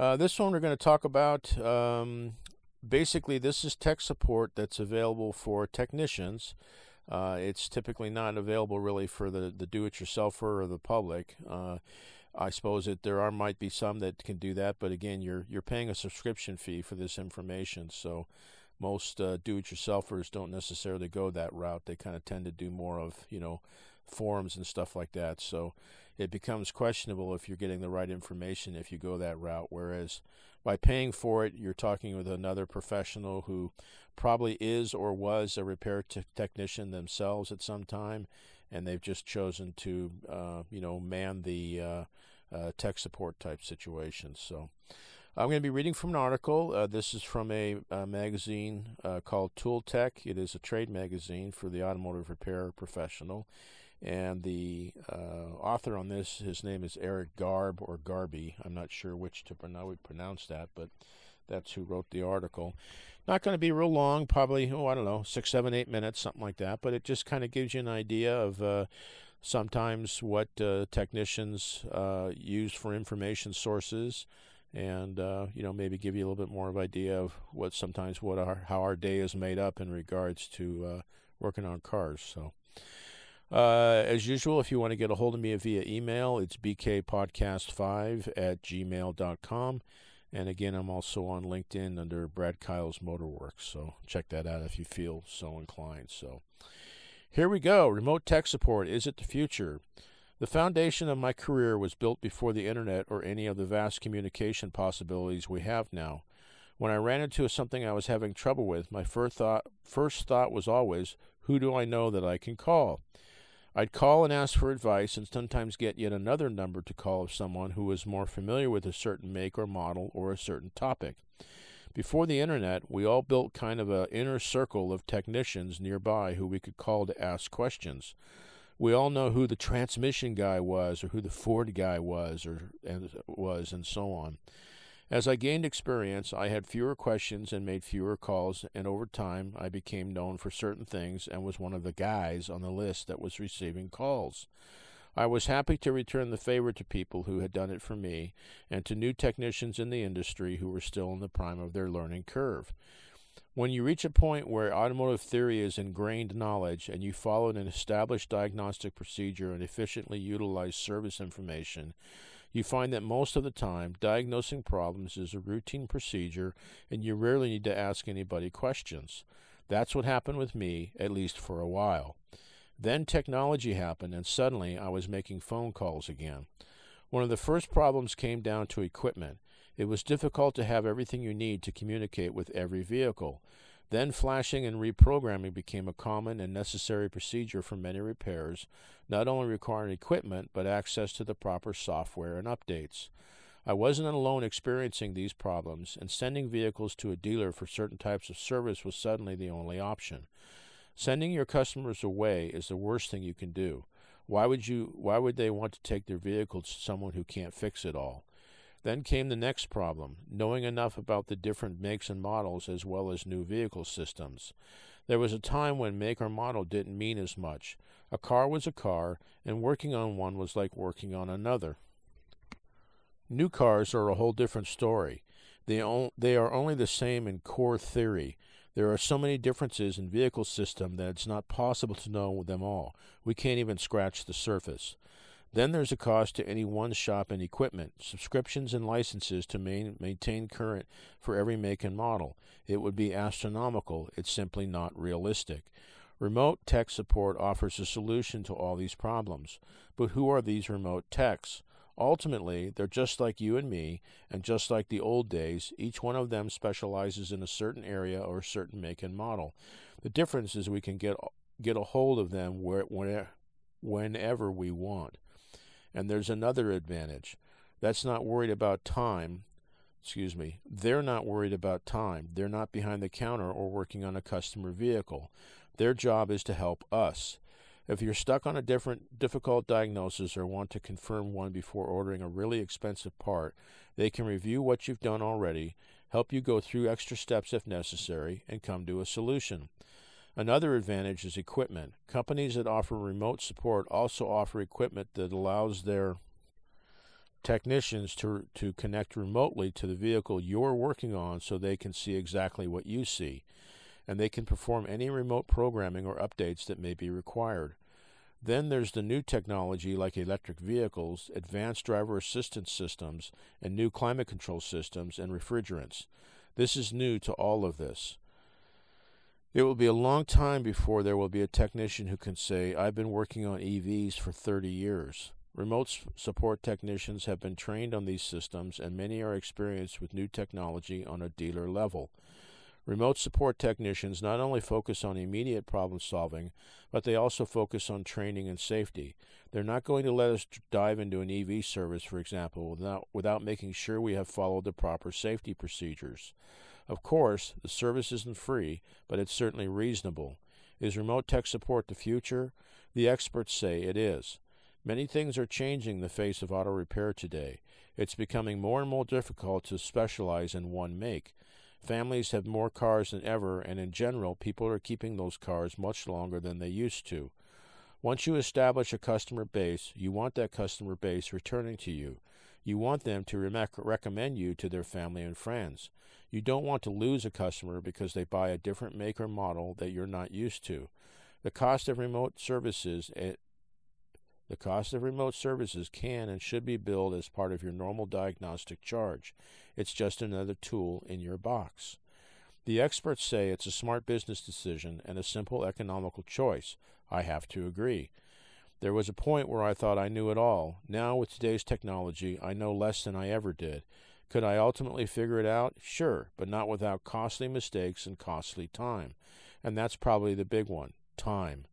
Uh, this one we're going to talk about. Um, basically, this is tech support that's available for technicians. Uh, it's typically not available really for the, the do-it-yourselfer or the public. Uh, I suppose that there are might be some that can do that, but again, you're you're paying a subscription fee for this information. So most uh, do-it-yourselfers don't necessarily go that route. They kind of tend to do more of you know forums and stuff like that. So it becomes questionable if you're getting the right information if you go that route. Whereas by paying for it, you're talking with another professional who probably is or was a repair technician themselves at some time, and they've just chosen to, uh, you know, man the uh, uh, tech support type situation. So. I'm going to be reading from an article. Uh, this is from a, a magazine uh, called Tool Tech. It is a trade magazine for the automotive repair professional. And the uh, author on this, his name is Eric Garb or Garby. I'm not sure which to pronounce that, but that's who wrote the article. Not going to be real long, probably, oh, I don't know, six, seven, eight minutes, something like that, but it just kind of gives you an idea of uh, sometimes what uh, technicians uh, use for information sources and uh, you know maybe give you a little bit more of idea of what sometimes what our how our day is made up in regards to uh, working on cars so uh, as usual, if you want to get a hold of me via email, it's bkpodcast5 at gmail.com. And again, I'm also on LinkedIn under Brad Kyle's Motorworks. So check that out if you feel so inclined. So here we go. Remote tech support. Is it the future? The foundation of my career was built before the internet or any of the vast communication possibilities we have now. When I ran into something I was having trouble with, my first thought, first thought was always, who do I know that I can call? I'd call and ask for advice and sometimes get yet another number to call of someone who was more familiar with a certain make or model or a certain topic. Before the internet, we all built kind of an inner circle of technicians nearby who we could call to ask questions. We all know who the transmission guy was or who the Ford guy was or and was and so on. As I gained experience, I had fewer questions and made fewer calls, and over time I became known for certain things and was one of the guys on the list that was receiving calls. I was happy to return the favor to people who had done it for me and to new technicians in the industry who were still in the prime of their learning curve. When you reach a point where automotive theory is ingrained knowledge and you follow an established diagnostic procedure and efficiently utilize service information, you find that most of the time, diagnosing problems is a routine procedure and you rarely need to ask anybody questions. That's what happened with me, at least for a while. Then technology happened, and suddenly I was making phone calls again. One of the first problems came down to equipment. It was difficult to have everything you need to communicate with every vehicle. Then flashing and reprogramming became a common and necessary procedure for many repairs, not only requiring equipment, but access to the proper software and updates. I wasn't alone experiencing these problems, and sending vehicles to a dealer for certain types of service was suddenly the only option. Sending your customers away is the worst thing you can do. Why would you why would they want to take their vehicle to someone who can't fix it all? Then came the next problem knowing enough about the different makes and models as well as new vehicle systems. There was a time when make or model didn't mean as much. A car was a car, and working on one was like working on another. New cars are a whole different story. They, o- they are only the same in core theory. There are so many differences in vehicle system that it's not possible to know them all. We can't even scratch the surface. Then there's a cost to any one shop and equipment, subscriptions and licenses to main, maintain current for every make and model. It would be astronomical. It's simply not realistic. Remote tech support offers a solution to all these problems. But who are these remote techs? Ultimately, they're just like you and me, and just like the old days, each one of them specializes in a certain area or a certain make and model. The difference is we can get get a hold of them where, whenever, whenever we want. And there's another advantage. That's not worried about time. excuse me, they're not worried about time. They're not behind the counter or working on a customer vehicle. Their job is to help us. If you're stuck on a different difficult diagnosis or want to confirm one before ordering a really expensive part, they can review what you've done already, help you go through extra steps if necessary, and come to a solution. Another advantage is equipment. Companies that offer remote support also offer equipment that allows their technicians to to connect remotely to the vehicle you're working on so they can see exactly what you see and they can perform any remote programming or updates that may be required. Then there's the new technology like electric vehicles, advanced driver assistance systems, and new climate control systems and refrigerants. This is new to all of this. It will be a long time before there will be a technician who can say, I've been working on EVs for 30 years. Remote support technicians have been trained on these systems, and many are experienced with new technology on a dealer level. Remote support technicians not only focus on immediate problem solving, but they also focus on training and safety. They're not going to let us dive into an EV service, for example, without, without making sure we have followed the proper safety procedures. Of course, the service isn't free, but it's certainly reasonable. Is remote tech support the future? The experts say it is. Many things are changing in the face of auto repair today. It's becoming more and more difficult to specialize in one make. Families have more cars than ever, and in general, people are keeping those cars much longer than they used to. Once you establish a customer base, you want that customer base returning to you. You want them to re- recommend you to their family and friends. You don't want to lose a customer because they buy a different make or model that you're not used to. The cost of remote services the cost of remote services can and should be billed as part of your normal diagnostic charge. It's just another tool in your box. The experts say it's a smart business decision and a simple economical choice. I have to agree. There was a point where I thought I knew it all. Now, with today's technology, I know less than I ever did. Could I ultimately figure it out? Sure, but not without costly mistakes and costly time. And that's probably the big one time.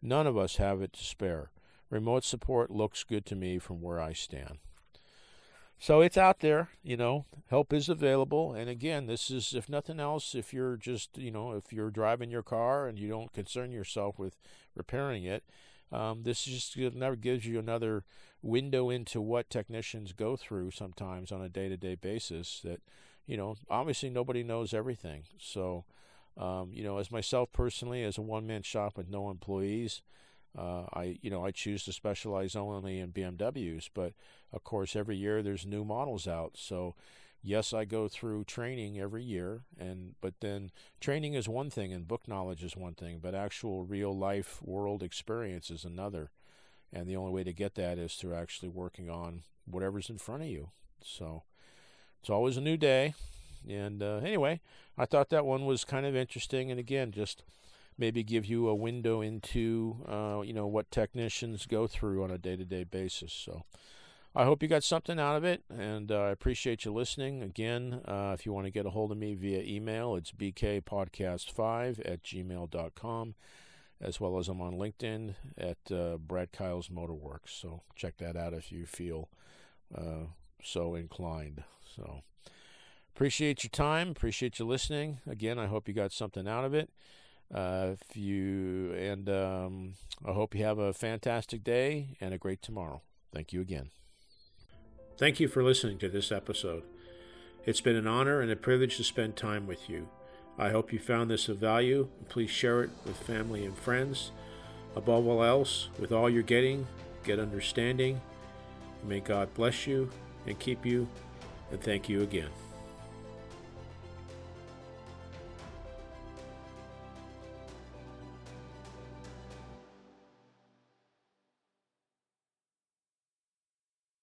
None of us have it to spare. Remote support looks good to me from where I stand. So it's out there, you know, help is available. And again, this is, if nothing else, if you're just, you know, if you're driving your car and you don't concern yourself with repairing it, um, this just never gives you another window into what technicians go through sometimes on a day to day basis that, you know, obviously nobody knows everything. So, um, you know, as myself personally, as a one man shop with no employees, uh, I you know I choose to specialize only in BMWs, but of course every year there's new models out. So yes, I go through training every year, and but then training is one thing and book knowledge is one thing, but actual real life world experience is another. And the only way to get that is through actually working on whatever's in front of you. So it's always a new day. And uh, anyway, I thought that one was kind of interesting, and again, just maybe give you a window into uh, you know what technicians go through on a day-to-day basis. So I hope you got something out of it, and uh, I appreciate you listening. Again, uh, if you want to get a hold of me via email, it's bkpodcast5 at gmail.com, as well as I'm on LinkedIn at uh, Brad Kyle's Motorworks. So check that out if you feel uh, so inclined. So appreciate your time, appreciate you listening. Again, I hope you got something out of it. Uh, if you and um, I hope you have a fantastic day and a great tomorrow. Thank you again. Thank you for listening to this episode. It's been an honor and a privilege to spend time with you. I hope you found this of value. Please share it with family and friends. Above all else, with all you're getting, get understanding. May God bless you and keep you, and thank you again.